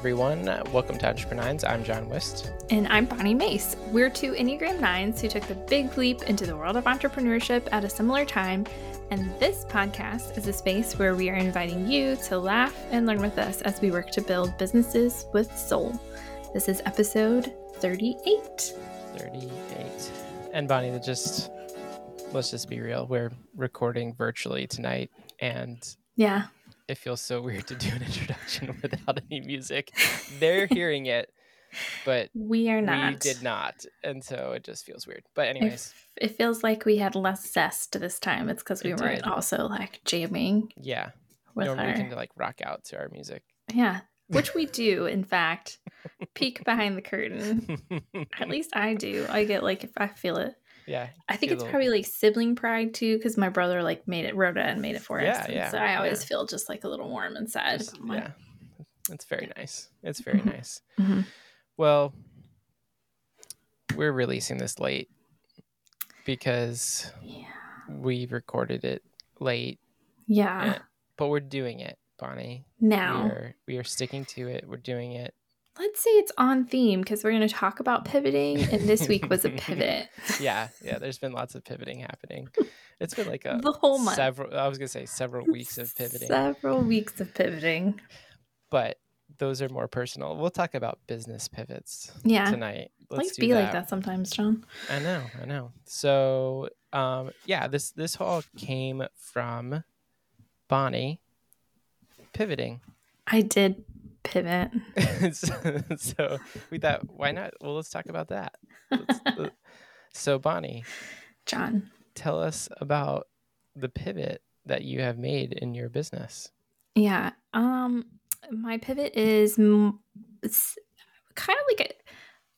Everyone, welcome to EntrepreNINES. I'm John Wist. And I'm Bonni Mace. We're two Enneagram 9s who took the big leap into the world of entrepreneurship at a similar time. And this podcast is a space where we are inviting you to laugh and learn with us as we work to build businesses with soul. This is episode 38. 38. And Bonni, just let's just be real. We're recording virtually tonight and yeah it feels so weird to do an introduction without any music. They're hearing it, but we are not. We did not, and so it just feels weird. But anyways, it, it feels like we had less zest this time. It's because we it weren't did. also like jamming. Yeah, normally our... we can like rock out to our music. Yeah, which we do, in fact. Peek behind the curtain. At least I do. I get like if I feel it. Yeah. I think it's little... probably like sibling pride too, because my brother like made it, wrote it, and made it for yeah, us. Yeah. So I always yeah. feel just like a little warm inside. Just, yeah. It's very nice. It's very mm-hmm. nice. Mm-hmm. Well, we're releasing this late because yeah. we recorded it late. Yeah. And, but we're doing it, Bonni. Now. We are, we are sticking to it. We're doing it let's say it's on theme because we're going to talk about pivoting and this week was a pivot. Yeah yeah there's been lots of pivoting happening. It's been like a the whole month. several i was going to say several weeks of pivoting. Several weeks of pivoting. But those are more personal. We'll talk about business pivots yeah. tonight. Let's, let's be that. like that sometimes john. I know i know. So um yeah this this all came from bonni pivoting. I did pivot. so, we thought, why not? Well, let's talk about that. Uh, so, Bonni, John, tell us about the pivot that you have made in your business. Yeah. Um, my pivot is m- kind of like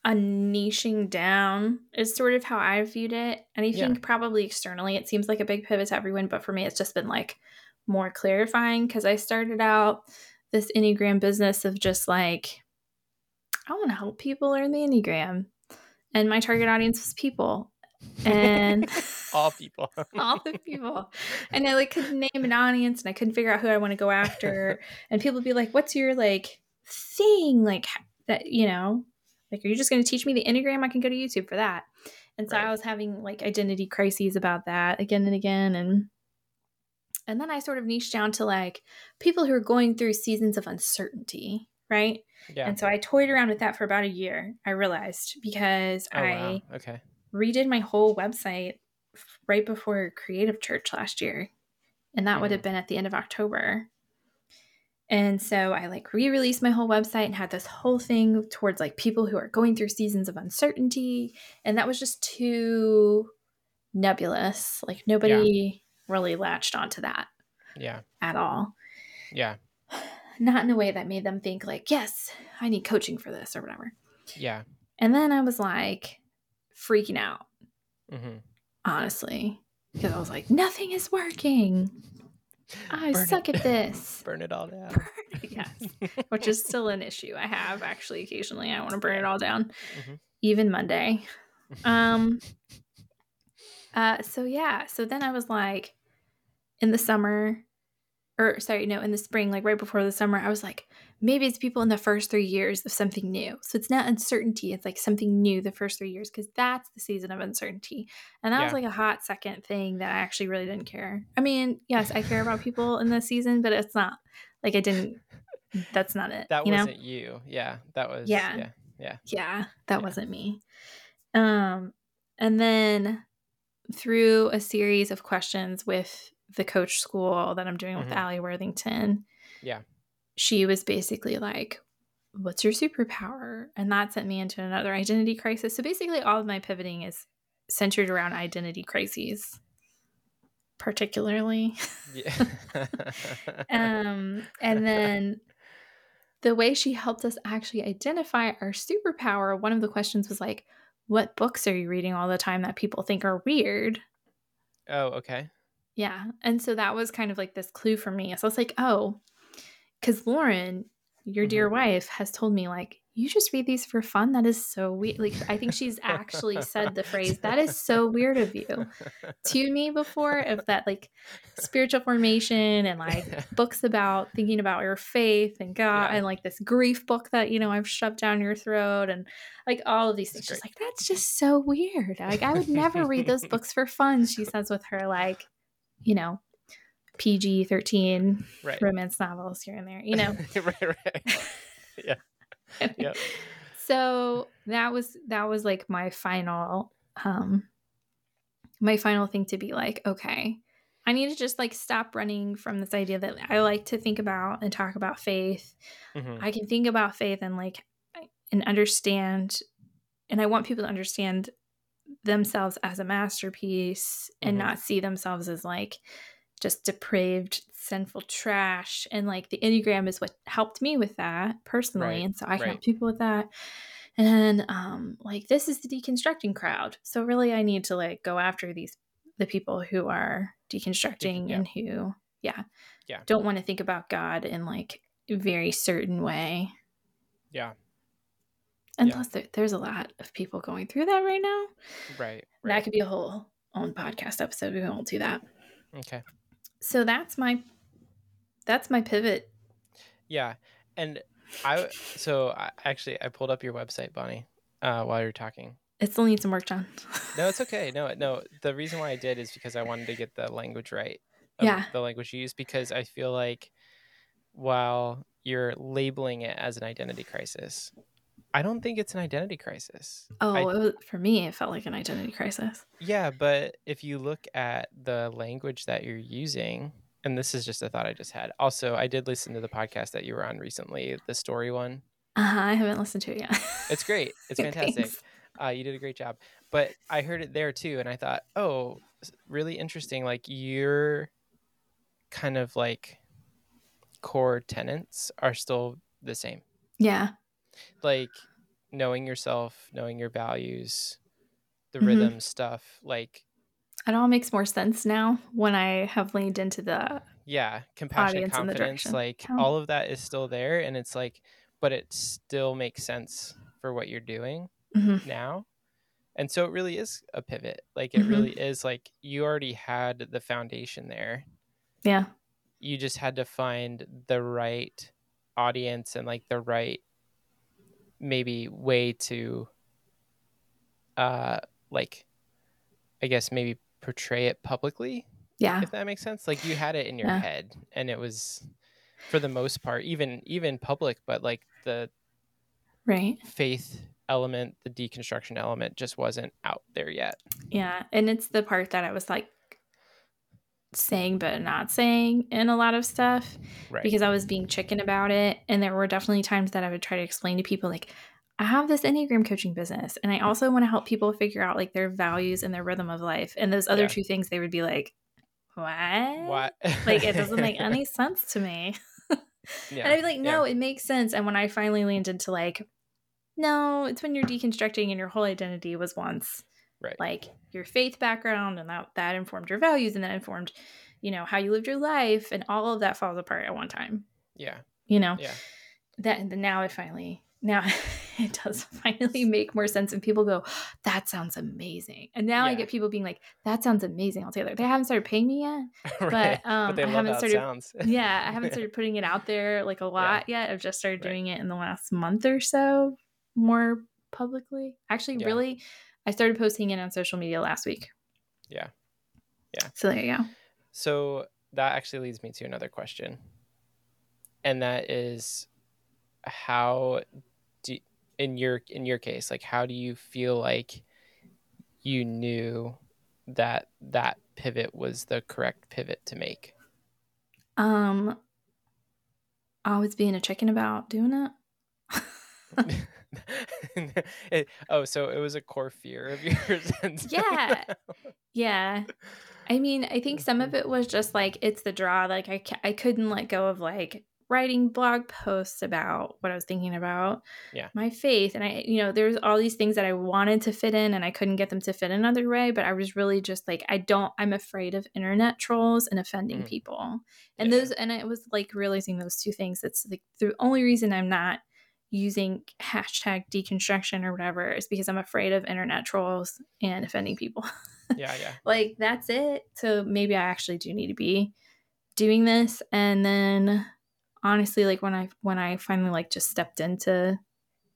a, a niching down is sort of how I viewed it. And I think yeah. probably externally it seems like a big pivot to everyone, but for me it's just been like more clarifying because I started out this Enneagram business of just like, I want to help people learn the Enneagram. And my target audience was people. And all people. all the people. And I like couldn't name an audience and I couldn't figure out who I want to go after. and people would be like, What's your like thing? Like that, you know, like, are you just going to teach me the Enneagram? I can go to YouTube for that. And so right. I was having like identity crises about that again and again. And and then I sort of niched down to like people who are going through seasons of uncertainty, right? Yeah. And so I toyed around with that for about a year, I realized, because oh, I wow. okay. redid my whole website right before Creative Church last year. And that mm-hmm. would have been at the end of October. And so I like re released my whole website and had this whole thing towards like people who are going through seasons of uncertainty. And that was just too nebulous. Like nobody really latched onto that. Yeah. At all. Yeah. Not in a way that made them think like, yes, I need coaching for this or whatever. Yeah. And then I was like freaking out. Mm-hmm. Honestly, because I was like, nothing is working. I burn suck it. at this. burn it all down. yes. Which is still an issue I have actually occasionally. I want to burn it all down. Mm-hmm. Even Monday. Um uh so yeah, so then I was like in the summer or sorry, no, in the spring, like right before the summer, I was like, maybe it's people in the first three years of something new. So it's not uncertainty, it's like something new the first three years because that's the season of uncertainty. And that yeah. was like a hot second thing that I actually really didn't care. I mean, yes, I care about people in this season, but it's not like I didn't, that's not it. That you wasn't know? you. Yeah. That was, yeah. Yeah. Yeah. Yeah. That yeah. wasn't me. Um, and then through a series of questions with the coach school that I'm doing with mm-hmm. Allie Worthington. Yeah. She was basically like, What's your superpower? And that sent me into another identity crisis. So basically, all of my pivoting is centered around identity crises, particularly. Yeah. um, and then the way she helped us actually identify our superpower, one of the questions was like, What books are you reading all the time that people think are weird? Oh, okay. Yeah. And so that was kind of like this clue for me. So I was like, oh, because Lauren, your dear mm-hmm. wife, has told me, like, you just read these for fun. That is so weird. Like, I think she's actually said the phrase, that is so weird of you to me before, of that like spiritual formation and like books about thinking about your faith and God yeah. and like this grief book that, you know, I've shoved down your throat and like all of these things. She's like, that's just so weird. Like, I would never read those books for fun, she says with her, like, you know, PG 13 right. romance novels here and there, you know? right, right. Yeah. yep. So that was that was like my final um my final thing to be like, okay, I need to just like stop running from this idea that I like to think about and talk about faith. Mm-hmm. I can think about faith and like and understand and I want people to understand themselves as a masterpiece and mm-hmm. not see themselves as like just depraved sinful trash. And like the enneagram is what helped me with that personally. Right, and so i can right. help people with that. And um like this is the deconstructing crowd. So really i need to like go after these the people who are deconstructing yeah. and who yeah yeah. don't want to think about god in like a very certain way. Yeah. And yeah. plus there, there's a lot of people going through that right now. Right, right. that could be a whole own podcast episode. We won't do that. Okay so that's my that's my pivot. Yeah. And I so I, actually I pulled up your website, Bonni, uh, while you're talking. It still needs some work done. no, it's okay. No, no. The reason why I did is because I wanted to get the language right. Yeah. The language you use because I feel like while you're labeling it as an identity crisis, I don't think it's an identity crisis. Oh, I, was, for me, it felt like an identity crisis. Yeah, but if you look at the language that you're using, and this is just a thought I just had. Also, I did listen to the podcast that you were on recently, the story one. Uh huh. I haven't listened to it yet. it's great. It's fantastic. Uh, you did a great job. But I heard it there too, and I thought, oh, really interesting. Like your kind of like core tenants are still the same. Yeah like knowing yourself, knowing your values, the mm-hmm. rhythm stuff, like it all makes more sense now when I have leaned into the yeah compassion, confidence, like all of that is still there, and it's like, but it still makes sense for what you're doing mm-hmm. now, and so it really is a pivot. Like it mm-hmm. really is like you already had the foundation there. Yeah, you just had to find the right audience and like the right maybe way to uh like I guess maybe portray it publicly. Yeah. If that makes sense. Like you had it in your yeah. head and it was for the most part even even public but like the right faith element the deconstruction element just wasn't out there yet yeah and it's the part that i was like saying but not saying in a lot of stuff right. because I was being chicken about it. And there were definitely times that I would try to explain to people, like, I have this Enneagram coaching business and I mm. also want to help people figure out like their values and their rhythm of life. And those other yeah. two things, they would be like, what? What? like, it doesn't make any sense to me. yeah. And I'd be like, no, yeah. it makes sense. And when I finally leaned into like, no, it's when you're deconstructing and your whole identity was once right. like your faith background and that that informed your values and that informed you know how you lived your life and all of that falls apart at one time yeah you know yeah that now it finally now it does finally make more sense and people go that sounds amazing and now yeah. i get people being like that sounds amazing altogether they haven't started paying me yet right. but um but i haven't started yeah i haven't started putting it out there like a lot yeah. yet i've just started right. doing it in the last month or so more publicly actually yeah. really I started posting it on social media last week. Yeah. Yeah. So there you go. So that actually leads me to another question. And that is how do in your in your case, like how do you feel like you knew that that pivot was the correct pivot to make? Um I was being a chicken about doing it. it, oh, so it was a core fear of yours. yeah. Yeah. I mean, I think some of mm-hmm. it was just like it's the draw. Like I, I couldn't let go of like writing blog posts about what I was thinking about. Yeah. My faith. And I, you know, there's all these things that I wanted to fit in and I couldn't get them to fit another way. But I was really just like, I don't, I'm afraid of internet trolls and offending mm. people. And yeah. those, and it was like realizing those two things. That's like the only reason I'm not using hashtag deconstruction or whatever is because I'm afraid of internet trolls and offending people. Yeah, yeah. like that's it. So maybe I actually do need to be doing this. And then honestly, like when I when I finally like just stepped into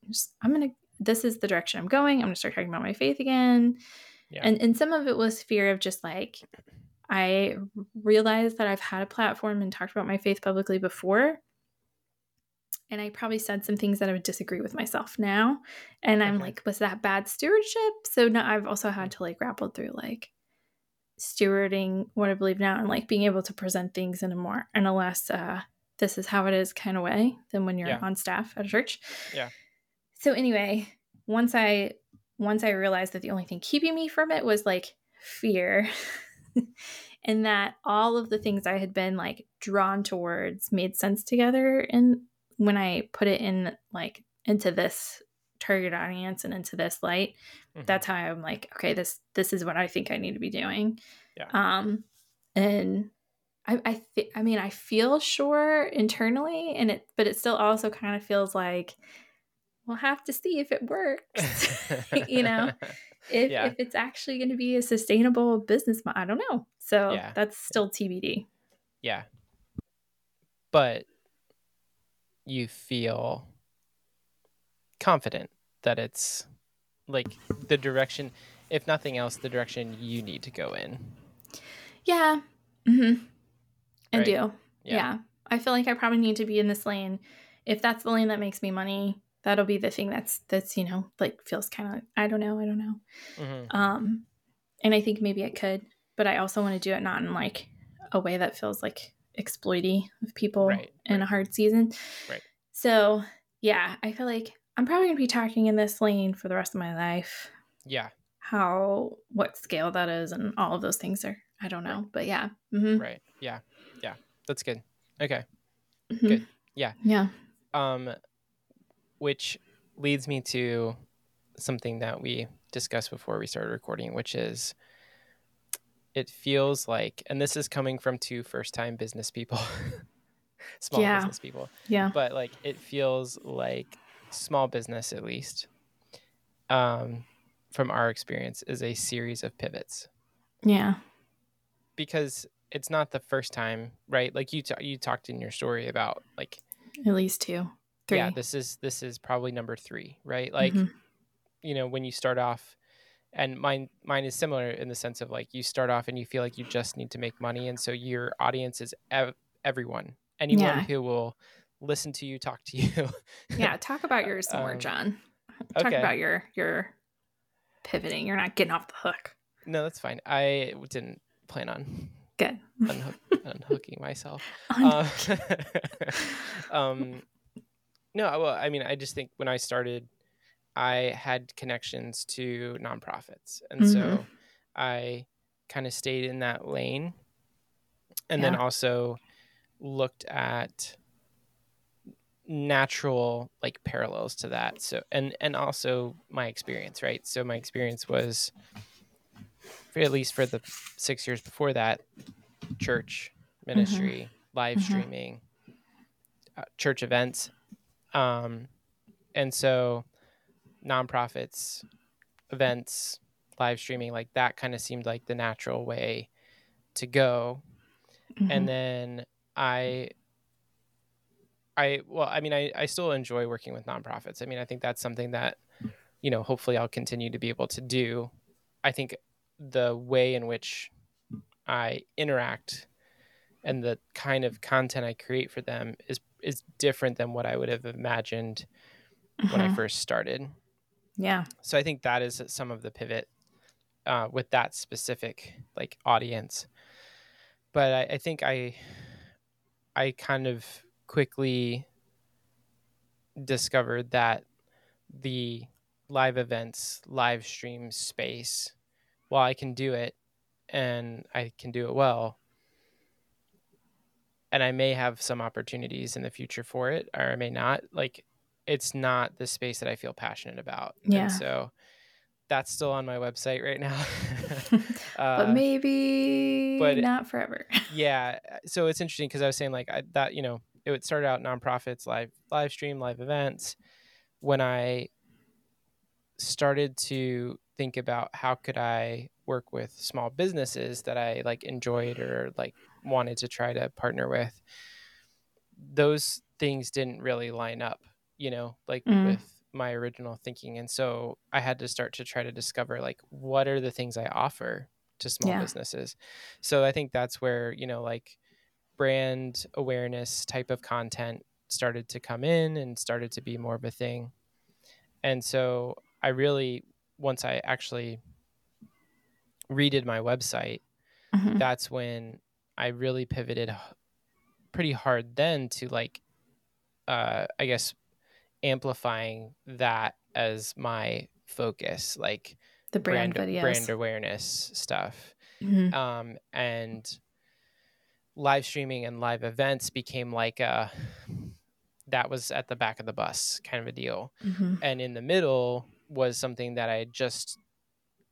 just I'm gonna this is the direction I'm going. I'm gonna start talking about my faith again. Yeah. And and some of it was fear of just like I realized that I've had a platform and talked about my faith publicly before. And I probably said some things that I would disagree with myself now. And I'm okay. like, was that bad stewardship? So now I've also had to like grapple through like stewarding what I believe now and like being able to present things in a more and a less uh this is how it is kind of way than when you're yeah. on staff at a church. Yeah. So anyway, once I once I realized that the only thing keeping me from it was like fear and that all of the things I had been like drawn towards made sense together and when I put it in like into this target audience and into this light mm-hmm. that's how i'm like okay this this is what i think i need to be doing yeah um and i i, th- I mean i feel sure internally and it but it still also kind of feels like we'll have to see if it works you know if yeah. if it's actually going to be a sustainable business model i don't know so yeah. that's still tbd yeah but you feel confident that it's like the direction if nothing else the direction you need to go in. Yeah. Mm-hmm. I right? do. Yeah. yeah. I feel like i probably need to be in this lane. If that's the lane that makes me money that'll be the thing that's that's you know like feels kind of i don't know i don't know. Mm-hmm. um and i think maybe it could but i also want to do it not in like a way that feels like exploity of people right, in right. a hard season right so yeah i feel like I'm probably going to be talking in this lane for the rest of my life. Yeah. How, what scale that is, and all of those things are, I don't know. Right. But yeah. Mm-hmm. Right. Yeah. Yeah. That's good. Okay. Mm-hmm. Good. Yeah. Yeah. Um, which leads me to something that we discussed before we started recording, which is it feels like, and this is coming from two first time business people, small yeah. business people. Yeah. But like, it feels like small business at least, um, from our experience, is a series of pivots. Yeah. Because it's not the first time, right? Like you, t- you talked in your story about like at least two, three. Yeah, this is this is probably number three, right? Like, mm-hmm. you know, when you start off, and mine mine is similar in the sense of like you start off and you feel like you just need to make money, and so your audience is ev- everyone, anyone yeah. who will listen to you talk to you. yeah, talk about yours more, um, John. Talk okay. about your your pivoting. You're not getting off the hook. No, that's fine. I didn't plan on good unhook, unhooking myself. Uh, um, no, well, I mean, I just think when I started, I had connections to nonprofits, and mm-hmm. so I kind of stayed in that lane, and yeah. then also looked at natural like parallels to that so and and also my experience right so my experience was for, at least for the six years before that church ministry mm-hmm. live mm-hmm. streaming uh, church events um and so nonprofits events live streaming like that kind of seemed like the natural way to go mm-hmm. and then i I well, I mean, I, I still enjoy working with nonprofits. I mean, I think that's something that, you know, hopefully I'll continue to be able to do. I think the way in which I interact and the kind of content I create for them is is different than what I would have imagined when I mm-hmm. first started. Yeah. So I think that is some of the pivot uh, with that specific like audience. But I, I think I I kind of quickly discovered that the live events, live stream space, while I can do it and I can do it well, and I may have some opportunities in the future for it, or I may not, like it's not the space that I feel passionate about. Yeah. And so that's still on my website right now. uh, but maybe but not forever. yeah. So it's interesting because I was saying like I, that, you know, it would start out nonprofits, live live stream, live events, when I started to think about how could I work with small businesses that I like enjoyed or like wanted to try to partner with, those things didn't really line up, you know, like mm. with my original thinking. And so I had to start to try to discover like what are the things I offer to small yeah. businesses. So I think that's where, you know, like brand awareness type of content started to come in and started to be more of a thing. And so I really once I actually redid my website, mm-hmm. that's when I really pivoted pretty hard then to like uh I guess amplifying that as my focus, like the brand brand, videos. brand awareness stuff. Mm-hmm. Um, and live streaming and live events became like a that was at the back of the bus kind of a deal. Mm-hmm. And in the middle was something that I just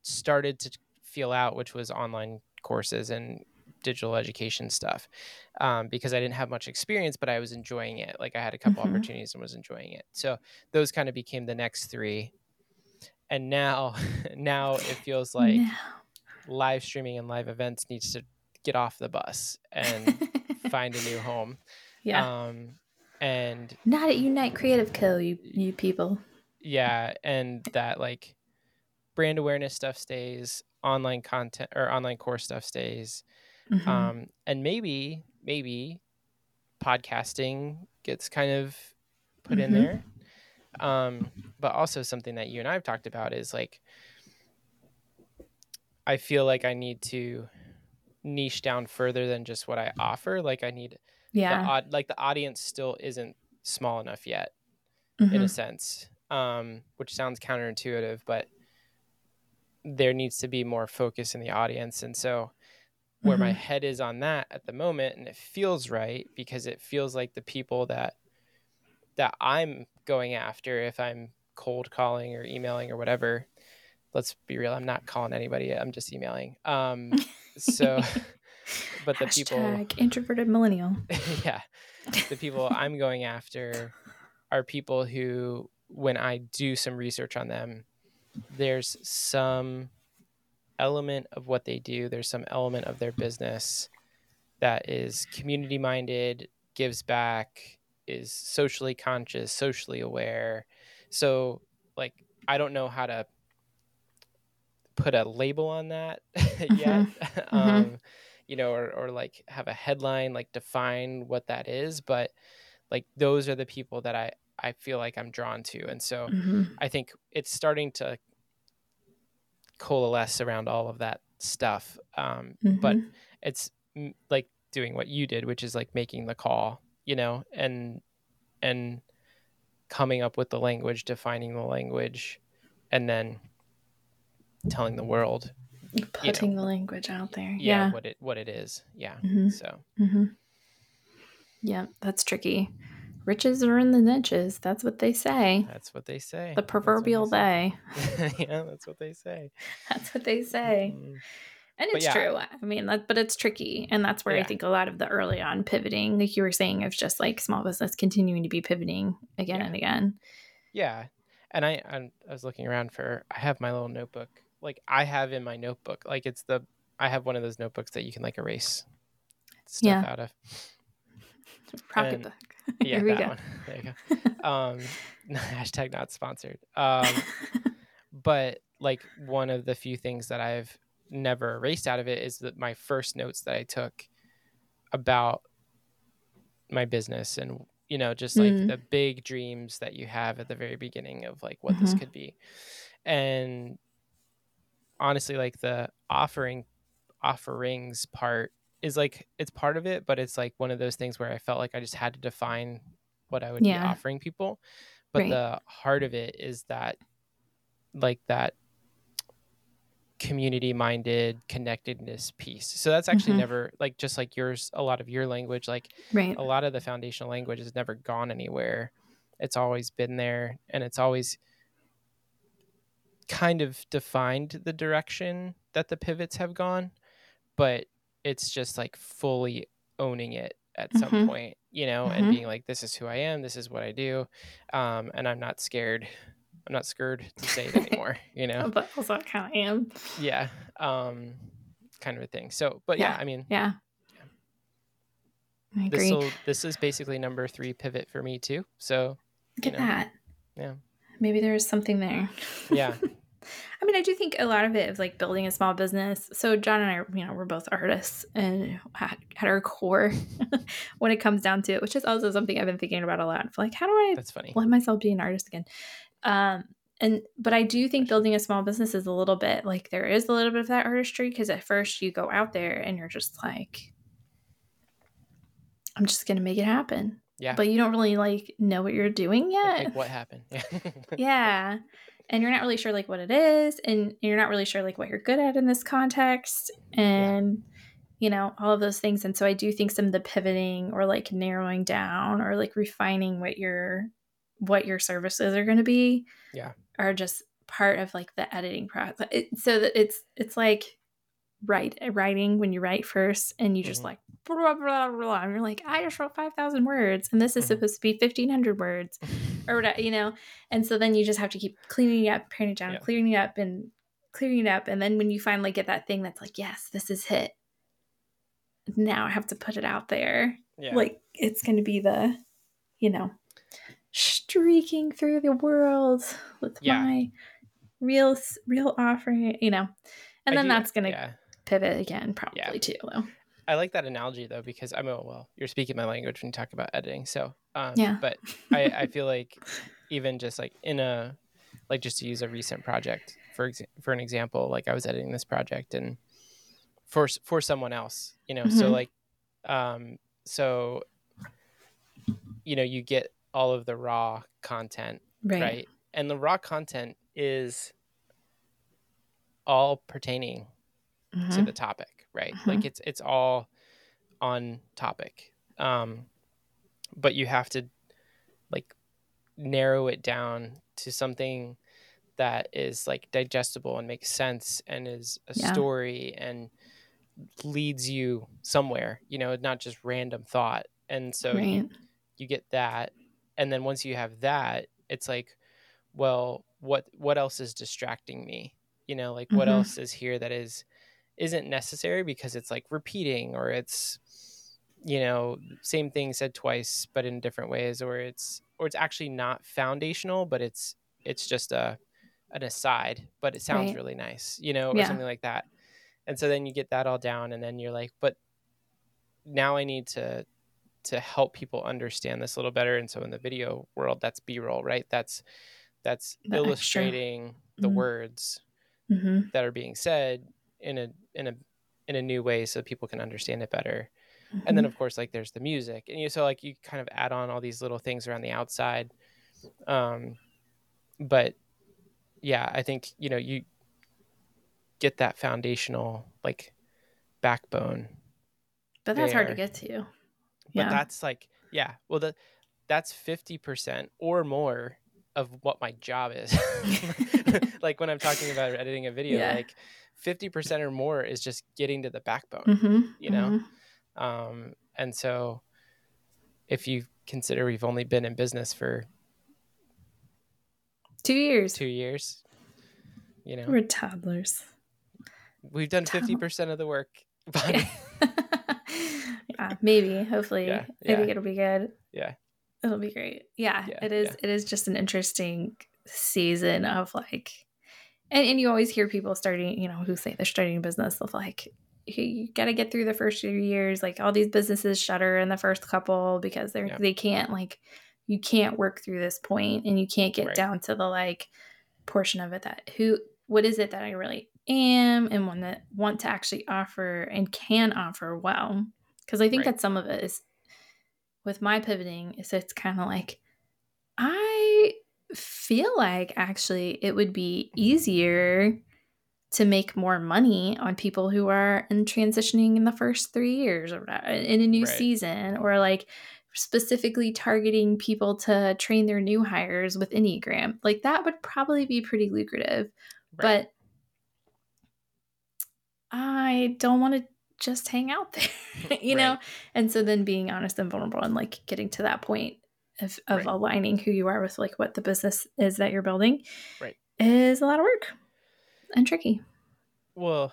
started to feel out, which was online courses and digital education stuff um, because I didn't have much experience, but I was enjoying it. Like I had a couple mm-hmm. opportunities and was enjoying it. So those kind of became the next three. And now, now it feels like no. live streaming and live events needs to get off the bus and find a new home. Yeah. Um, and not at Unite Creative Co. You you people. Yeah, and that like brand awareness stuff stays, online content or online course stuff stays, mm-hmm. um, and maybe maybe podcasting gets kind of put mm-hmm. in there. Um, but also something that you and I have talked about is like I feel like I need to niche down further than just what I offer. Like I need yeah the, like the audience still isn't small enough yet mm-hmm. in a mm-hmm. sense um, which sounds counterintuitive but there needs to be more focus in the audience and so where mm-hmm. my head is on that at the moment and it feels right because it feels like the people that that I'm going after if I'm cold calling or emailing or whatever let's be real I'm not calling anybody I'm just emailing um so but the Hashtag people introverted millennial. yeah. The people I'm going after are people who when I do some research on them, there's some element of what they do, there's some element of their business that is community minded, gives back, is socially conscious, socially aware. So like I don't know how to put a label on that yet. Mm-hmm. um, you know, or, or like have a headline, like define what that is. But like those are the people that I, I feel like I'm drawn to. And so mm-hmm. I think it's starting to coalesce around all of that stuff. Um, mm-hmm. But it's like doing what you did, which is like making the call, you know, and, and coming up with the language, defining the language, and then telling the world putting you know, the language out there yeah, yeah, what it what it is yeah mm-hmm. so mm-hmm. yeah that's tricky riches are in the niches that's what they say that's what they say the proverbial they, yeah that's what they say that's what they say and it's yeah. true i mean that, but it's tricky and that's where yeah. i think a lot of the early on pivoting like you were saying of just like small business continuing to be pivoting again and again yeah and I, I i was looking around for i have my little notebook like I have in my notebook. Like it's the I have one of those notebooks that you can like erase stuff yeah. out of. Rocketbook. Yeah, Here we go. One. There you go. um, hashtag not sponsored. Um, but like one of the few things that I've never erased out of it is that my first notes that I took about my business and you know just like mm. the big dreams that you have at the very beginning of like what mm-hmm. this could be and honestly like the offering offerings part is like it's part of it, but it's like one of those things where I felt like I just had to define what I would yeah. be offering people. But right. the heart of it is that like that community minded connectedness piece. So that's actually mm-hmm. never like just like yours a lot of your language like right. a lot of the foundational language has never gone anywhere. It's always been there and it's always kind of defined the direction that the pivots have gone, but it's just like fully owning it at mm-hmm. some point, you know, mm-hmm. and being like, this is who I am, this is what I do. Um, and I'm not scared. I'm not scared to say it anymore, you know. but also I kind of am. Yeah. Um, kind of a thing. So, but yeah, yeah I mean, yeah. I agree. This this is basically number three pivot for me too. So look at know, that. Yeah. Maybe there is something there. Yeah. I mean, I do think a lot of it is like building a small business. So John and I, you know, we're both artists and at, at our core, when it comes down to it, which is also something I've been thinking about a lot. Like, how do I That's funny. let myself be an artist again? Um, and but I do think building a small business is a little bit like there is a little bit of that artistry because at first you go out there and you're just like, I'm just gonna make it happen. Yeah. But you don't really like know what you're doing yet. Like, like what happened? Yeah. yeah. And you're not really sure like what it is, and you're not really sure like what you're good at in this context, and yeah. you know all of those things. And so I do think some of the pivoting or like narrowing down or like refining what your what your services are going to be. Yeah. Are just part of like the editing process. It, so that it's it's like write writing when you write first and you just mm-hmm. like blah, blah, blah, and you're like i just wrote 5000 words and this is mm-hmm. supposed to be 1500 words or whatever you know and so then you just have to keep cleaning it up paring it down yeah. clearing it up and clearing it up and then when you finally get that thing that's like yes this is hit now i have to put it out there yeah. like it's going to be the you know streaking through the world with yeah. my real real offering you know and I then that's gonna yeah pivot again, probably yeah. too. Though. I like that analogy though because I'm a, well, you're speaking my language when you talk about editing. So um, yeah, but I, I feel like even just like in a like just to use a recent project for for an example, like I was editing this project and for for someone else, you know, mm-hmm. so like um so you know you get all of the raw content right. right and the raw content is all pertaining mm-hmm. to the topic, right? Mm-hmm. Like it's it's all on topic. Um, but you have to like narrow it down to something that is like digestible and makes sense and is a yeah. story and leads you somewhere, you know, not just random thought. And so right. you, you get that. And then once you have that, it's like, well, what what else is distracting me? You know, like what mm-hmm. else is here that is isn't necessary because it's like repeating or it's you know same thing said twice but in different ways or it's or it's actually not foundational but it's it's just a an aside but it sounds right. really nice you know or yeah. something like that and so then you get that all down and then you're like but now i need to to help people understand this a little better and so in the video world that's b-roll right that's that's the illustrating extra. the mm-hmm. words mm-hmm. that are being said in a in a in a new way so people can understand it better mm-hmm. and then mm-hmm. of course like there's the music and you so like you kind of add on all these little things around the outside um but yeah i think you know you get that foundational like backbone but that's there. hard to get to yeah but that's like yeah well the that's 50% or more of what my job is like when i'm talking about editing a video yeah. like 50% or more is just getting to the backbone, mm-hmm, you know? Mm-hmm. Um, and so if you consider we've only been in business for two years, two years, you know, we're toddlers. We've done 50% of the work. yeah, maybe, hopefully, yeah, yeah. I think it'll be good. Yeah. It'll be great. Yeah, yeah it is. It is just an interesting season of like and, and you always hear people starting, you know, who say they're starting a business of like, you got to get through the first few years. Like all these businesses shutter in the first couple because they're yeah. they can't like you can't work through this point and you can't get right. down to the like portion of it that who what is it that I really am and one that want to actually offer and can offer well. Because I think right. that some of it is with my pivoting is it's kind of like I feel like actually it would be mm-hmm. easier to make more money on people who are in transitioning in the first three years or in a new right. season or like specifically targeting people to train their new hires with enneagram like that would probably be pretty lucrative right. but i don't want to just hang out there, you know? And so then being honest and vulnerable and like getting to that point of, of Right. aligning who you are with like what the business is that you're building Right. is a lot of work and tricky. Well,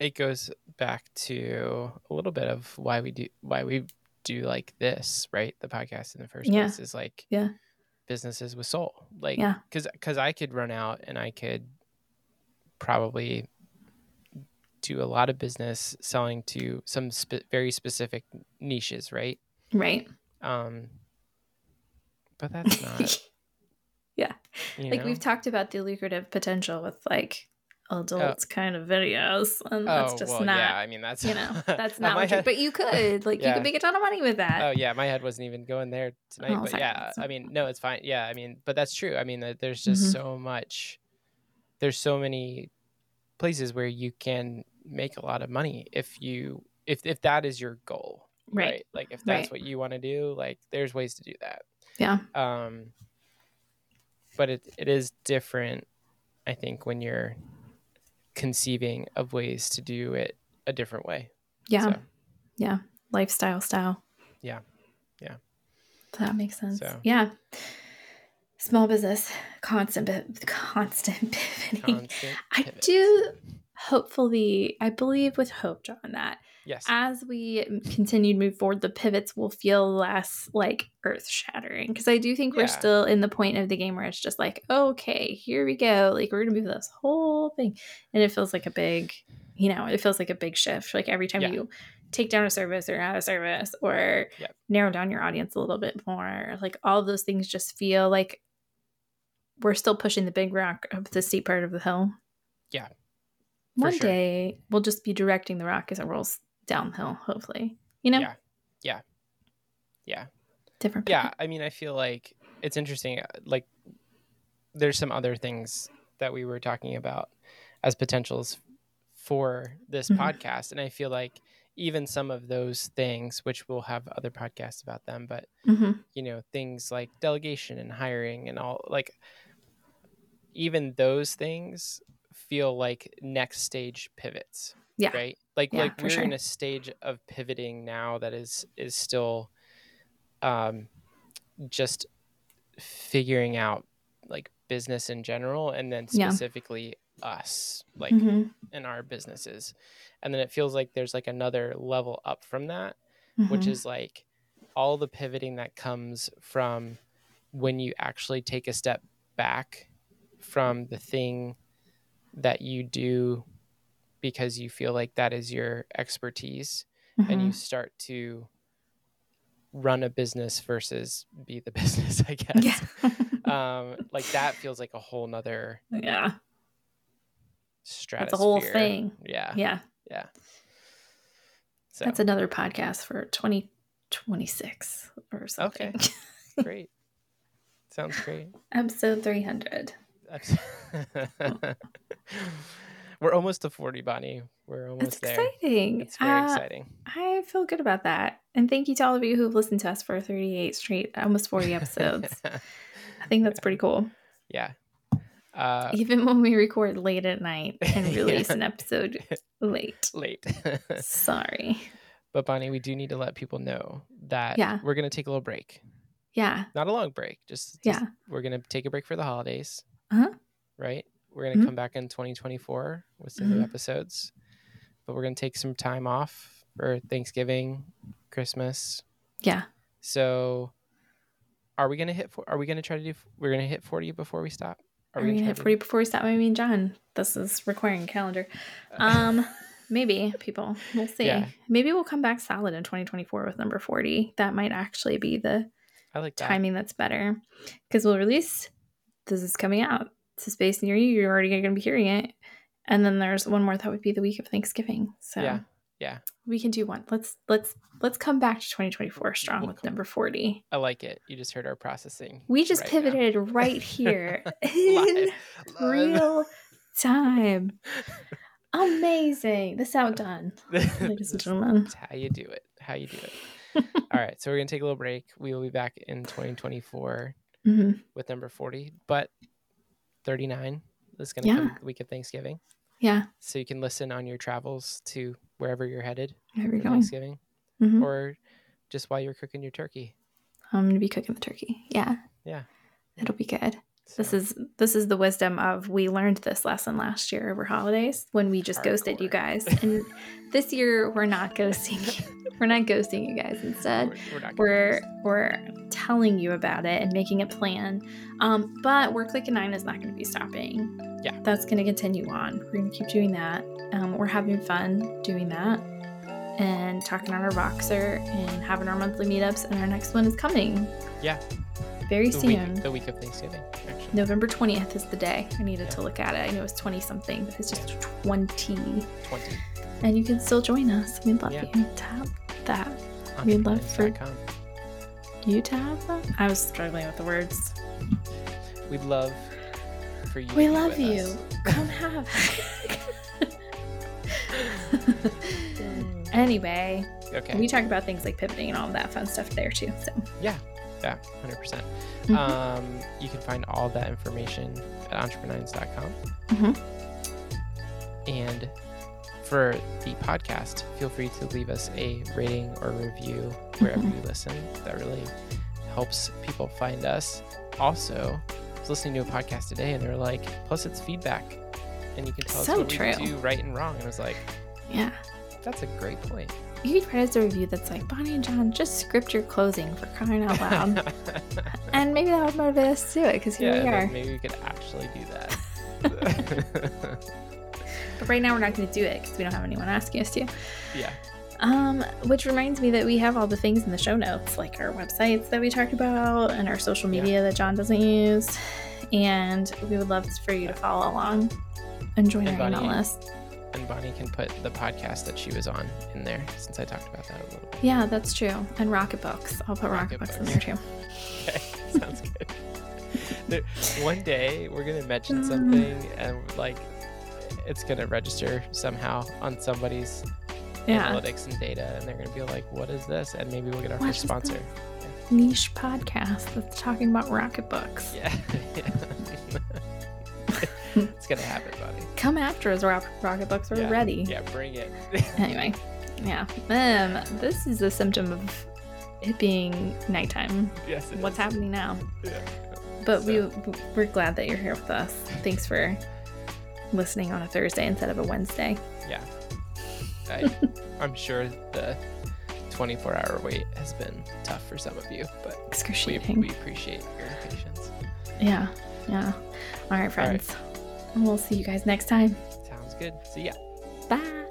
it goes back to a little bit of why we do why we do like this, right? The podcast in the first Yeah. place is like Yeah. businesses with soul. Like Yeah. cuz cuz I could run out and I could probably do a lot of business selling to some spe- very specific niches, right? Right. Um but that's not, yeah. Like know? we've talked about the lucrative potential with like adults kind of videos. And that's just Oh, well, not, yeah, I mean that's you know, that's not what you, head- but you could, like, you could make a ton of money with that. Oh yeah, my head wasn't even going there tonight. Oh, but sorry. yeah, I mean, no, it's fine. Yeah, I mean, but that's true. I mean, there's just Mhm. so much. There's so many places where you can make a lot of money if you if if that is your goal, Right. Like if that's Right. what you want to do, like there's ways to do that. Yeah. Um, but it it is different, I think, when you're conceiving of ways to do it a different way. Yeah. So, Yeah. Lifestyle style. Yeah. Yeah. That makes sense. So- Yeah. Small business, constant, pi- constant pivoting. constant I do hopefully, I believe with hope, John, that Yes. as we continue to move forward, the pivots will feel less like earth shattering. Because I do think we're still in the point of the game where it's just like, okay, here we go. Like we're gonna move this whole thing, and it feels like a big, you know, it feels like a big shift. Like every time Yeah. you take down a service or add a service or Yep. narrow down your audience a little bit more, like all of those things just feel like we're still pushing the big rock up the steep part of the hill. Yeah, One sure. day we'll just be directing the rock as it rolls downhill, hopefully. You know? Yeah. Yeah. Yeah. Different yeah i mean i feel like it's interesting uh, like there's some other things that we were talking about as potentials for this Mhm. podcast and i feel like even some of those things which we'll have other podcasts about them but Mhm. you know things like delegation and hiring and all like even those things feel like next stage pivots Yeah. right like Yeah, like we're sure. in a stage of pivoting now that is is still um just figuring out like business in general and then Yeah. specifically us like Mhm. in our businesses and then it feels like there's like another level up from that which Mhm. is like all the pivoting that comes from when you actually take a step back from the thing that you do because you feel like that is your expertise and you Mhm. start to run a business versus be the business i guess Yeah. um like that feels like a whole nother yeah. stratosphere That's a whole thing. yeah Yeah. yeah so That's another podcast for 2026 or something. Okay. great sounds great Episode 300. That's- we're almost to 40 bonni we're almost It's there exciting. it's very Uh, exciting I feel good about that. And thank you to all of you who've listened to us for 38 straight, almost 40 episodes. I think that's pretty cool. yeah uh Even when we record late at night and release Yeah. an episode late. late Sorry. but bonni we do need to let people know that Yeah. we're going to take a little break Yeah. not a long break just, just- Yeah. we're going to take a break for the holidays Uh-huh. right we're going to Mhm. come back in 2024 with some new Mhm. episodes but we're going to take some time off for thanksgiving christmas Yeah. so are we going to hit four, are we going to try to do we're going to hit 40 before we stop Are we gonna hit 40 before we stop? I mean, John, this is requiring a calendar. Um, maybe people. We'll see. Yeah. Maybe we'll come back solid in 2024 with number 40. That might actually be the i like that timing that's better because we'll release. This is coming out. It's a space near you. You're already going to be hearing it. And then there's one more that would be the week of Thanksgiving. So Yeah. Yeah. we can do one. Let's let's let's come back to 2024 strong We'll with come- number 40. i like it you just heard our processing We just right now. pivoted right here in Live. Real time. Amazing. This outdone, ladies and gentlemen. That's how you do it. How you do it. All right. So we're going to take a little break. We will be back in 2024 Mhm. with number 40, but 39 is going to Yeah. come the week of Thanksgiving. Yeah. So you can listen on your travels to wherever you're headed Wherever you're going. Thanksgiving, Mhm. or just while you're cooking your turkey. I'm gonna be cooking the turkey. Yeah. Yeah. It'll be good. This is this is the wisdom of we learned this lesson last year over holidays when we just ghosted you guys. And this year we're not ghosting. we're not ghosting you guys. Instead, we're, we're we're do this. we're telling you about it and making a plan. Um, but work like a nine is not going to be stopping. Yeah. that's going to continue on. We're going to keep doing that. Um, we're having fun doing that and talking on our Voxer and having our monthly meetups. And our next one is coming Yeah. Very the soon. week, the week of Thanksgiving. Actually. November 20th is the day. I needed Yeah. to look at it. I know it's 20 something, but it's just 20. Twenty. And you can still join us. We'd love Yeah. you. Tap that. We'd love for-. You tap that? I was struggling with the words. We'd love for you. We love you. us. Come have. anyway, Okay. we talk about things like pivoting and all that fun stuff there too. So, Yeah, hundred percent. Mhm. Um, you can find all that information at entreprenines.com. Mhm. And for the podcast, feel free to leave us a rating or review wherever Mhm. you listen. That really helps people find us. Also, I was listening to a podcast today, and they were like, "Plus, it's feedback, and you can tell So us what true. we do right and wrong." And I was like, yeah. "That's a great point." You could write us a review that's like, Bonni and John, just script your closing for crying out loud. and maybe that would motivate us to do it because here yeah, we are. maybe we could actually do that. But right now we're not going to do it because we don't have anyone asking us to. yeah. Um, which reminds me that we have all the things in the show notes, like our websites that we talked about and our social Yeah. media that John doesn't use. And we would love for you to follow along and join And our email list. And Bonni can put the podcast that she was on in there since I talked about that a little bit. Yeah, that's true. And Rocketbooks. I'll put Rocket, Rocket Books in there too. Okay, sounds good. There- One day we're gonna mention Mm. something and like it's gonna register somehow on somebody's Yeah. analytics and data, and they're gonna be like, "What is this?" And maybe we'll get our What first sponsor. Niche podcast that's talking about Rocketbooks. Yeah, it's gonna happen, buddy. Come after us, Rock- Rocketbooks. We're Yeah, ready. Yeah, bring it. Anyway, yeah. Um, this is a symptom of it being nighttime. yes. it What's is. happening now? Yeah. But So- we we're glad that you're here with us. Thanks for listening on a Thursday instead of a Wednesday. Yeah. I, I'm sure the 24 hour wait has been tough for some of you, but we, Excruciating. we appreciate your patience. Yeah, yeah. All right, friends. And we'll see you guys next time. Sounds good. See ya. Bye.